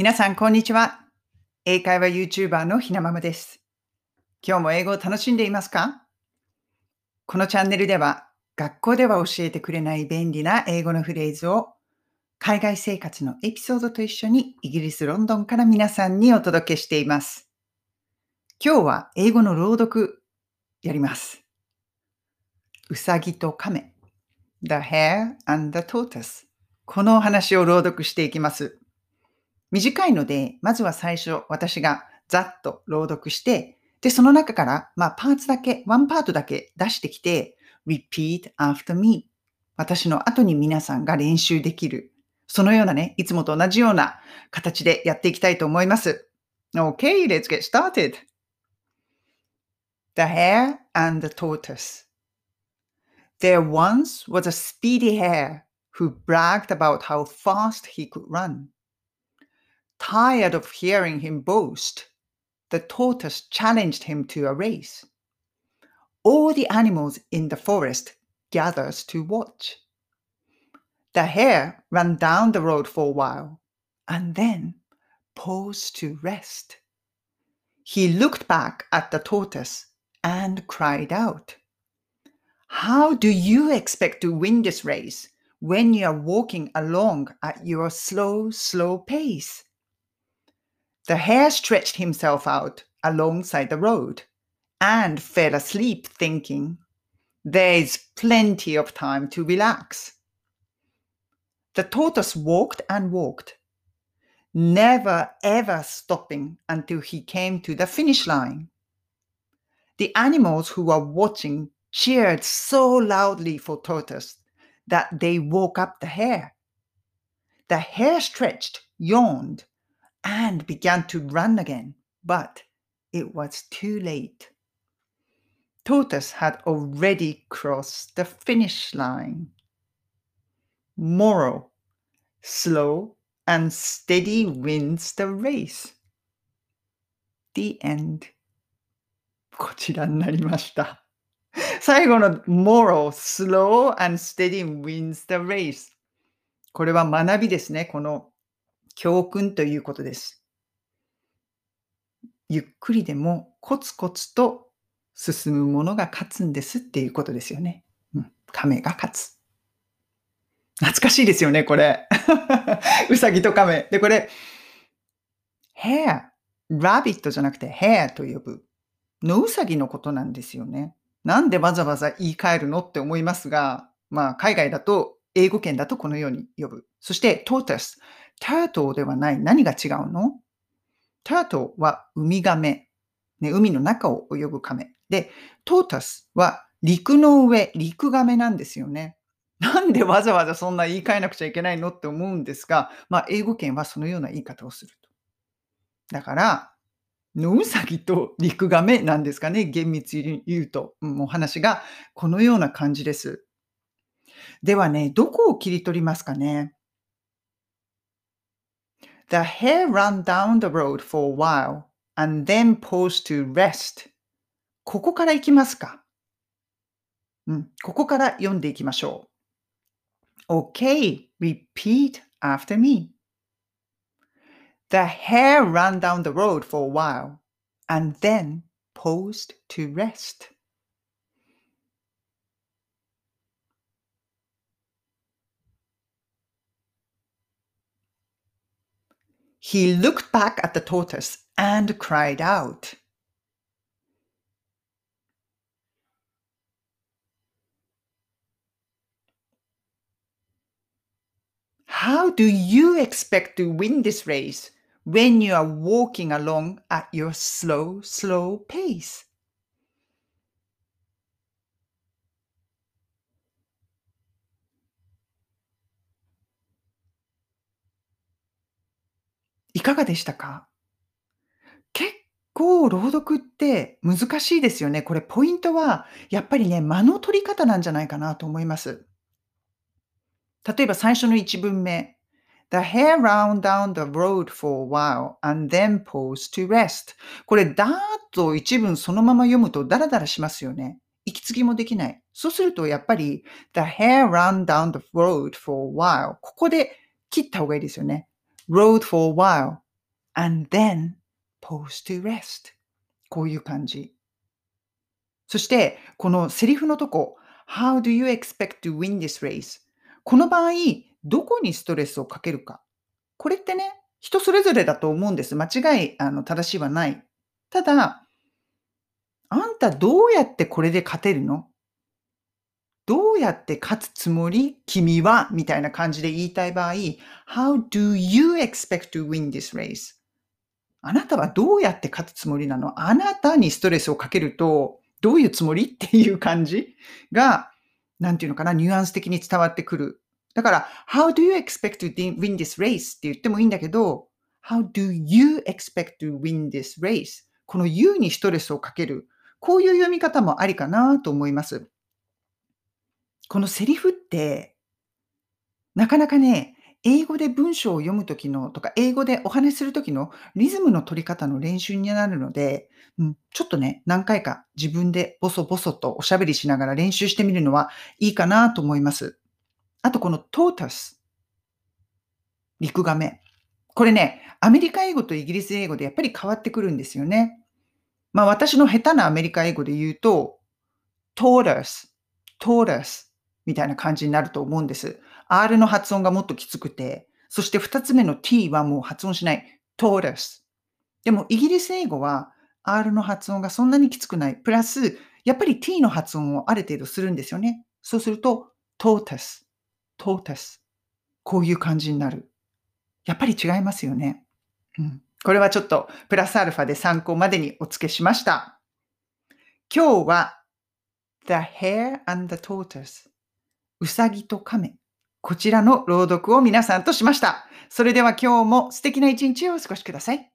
皆さん、こんにちは。英会話 YouTuber のひなままです。今日も英語を楽しんでいますか？このチャンネルでは、学校では教えてくれない便利な英語のフレーズを、海外生活のエピソードと一緒にイギリス・ロンドンから皆さんにお届けしています。今日は英語の朗読やります。うさぎと亀。The Hare and the Tortoise。このお話を朗読していきます。短いので、まずは最初、私がざっと朗読して、で、その中から、まあ、パーツだけ、ワンパートだけ出してきて、repeat after me。私の後に皆さんが練習できる。そのようなね、いつもと同じような形でやっていきたいと思います。Okay, let's get started. The Hare and the Tortoise. There once was a speedy hare who bragged about how fast he could run. Tired of hearing him boast, the tortoise challenged him to a race. All the animals in the forest gathered to watch. The hare ran down the road for a while and then paused to rest. He looked back at the tortoise and cried out, How do you expect to win this race when you are walking along at your slow, slow pace? The hare stretched himself out alongside the road and fell asleep, thinking, There's plenty of time to relax. The tortoise walked and walked, never ever stopping until he came to the finish line. The animals who were watching cheered so loudly for Tortoise that they woke up the hare. The hare stretched, yawned, and began to run again, but it was too late. Tortoise had already crossed the finish line. Moral Slow and steady wins the race. The end. こちらになりました。最後の moral, slow and steady wins the race. これは学びですね。この 教訓ということです。ゆっくりでもコツコツと進むものが勝つんですっていうことですよね。うん、亀が勝つ。懐かしいですよね、これ。うさぎと亀。で、これ、hare、rabbit じゃなくて hare と呼ぶ。野うさぎのことなんですよね。なんでわざわざ言い換えるのって思いますが、まあ、海外だと、英語圏だとこのように呼ぶ。そして、トータス tortoise。turtle ではない。何が違うの ?turtle はウミガメ。ね、海の中を泳ぐ亀。で、tortoise は陸の上、陸亀なんですよね。なんでわざわざそんな言い換えなくちゃいけないのって思うんですが、まあ、英語圏はそのような言い方をすると。だから、野うさぎと陸亀なんですかね？厳密に言うと、うんお話がこのような感じです。ではね、どこを切り取りますかね？The hare ran down the road for a while and then paused to rest. ここから行きますか。うん、ここから読んでいきましょう。Okay, repeat after me. The hare ran down the road for a while and then paused to rest. He looked back at the tortoise and cried out. How do you expect to win this race when you are walking along at your slow, slow pace? いかがでしたか？結構朗読って難しいですよね。これポイントはやっぱりね、間の取り方なんじゃないかなと思います。例えば最初の一文目。The hare ran down the road for a while and then paused to rest. これ、だーっと一文そのまま読むとダラダラしますよね。息継ぎもできない。そうするとやっぱり The hare ran down the road for a while. ここで切った方がいいですよね。Road for a while. and then pause to rest. こういう感じ。そして、このセリフのとこ、How do you expect to win this race? この場合、どこにストレスをかけるか。これってね、人それぞれだと思うんです。間違い、あの、正しいはない。ただ、あんたどうやってこれで勝てるの？どうやって勝つつもり君はみたいな感じで言いたい場合、How do you expect to win this race? あなたはどうやって勝つつもりなの？あなたにストレスをかけると、どういうつもり？っていう感じが、なんていうのかな、ニュアンス的に伝わってくる。だから、How do you expect to win this race? って言ってもいいんだけど、How do you expect to win this race? この you にストレスをかける。こういう読み方もありかなと思います。このセリフって、なかなかね、英語で文章を読むときのとか、英語でお話しするときのリズムの取り方の練習になるので、うん、ちょっとね、何回か自分でボソボソとおしゃべりしながら練習してみるのはいいかなと思います。あとこのトータス。陸亀。これね、アメリカ英語とイギリス英語でやっぱり変わってくるんですよね。まあ私の下手なアメリカ英語で言うと、トータス、トータスみたいな感じになると思うんです。R の発音がもっときつくて、そして二つ目の T はもう発音しない。トータス。でもイギリス英語は R の発音がそんなにきつくない。プラス、やっぱり T の発音をある程度するんですよね。そうすると、トータス、トータス。こういう感じになる。やっぱり違いますよね。うん、これはちょっとプラスアルファで参考までにお付けしました。今日は The Hare and the Tortoise うさぎと亀こちらの朗読を皆さんとしました。それでは今日も素敵な一日をお過ごしください。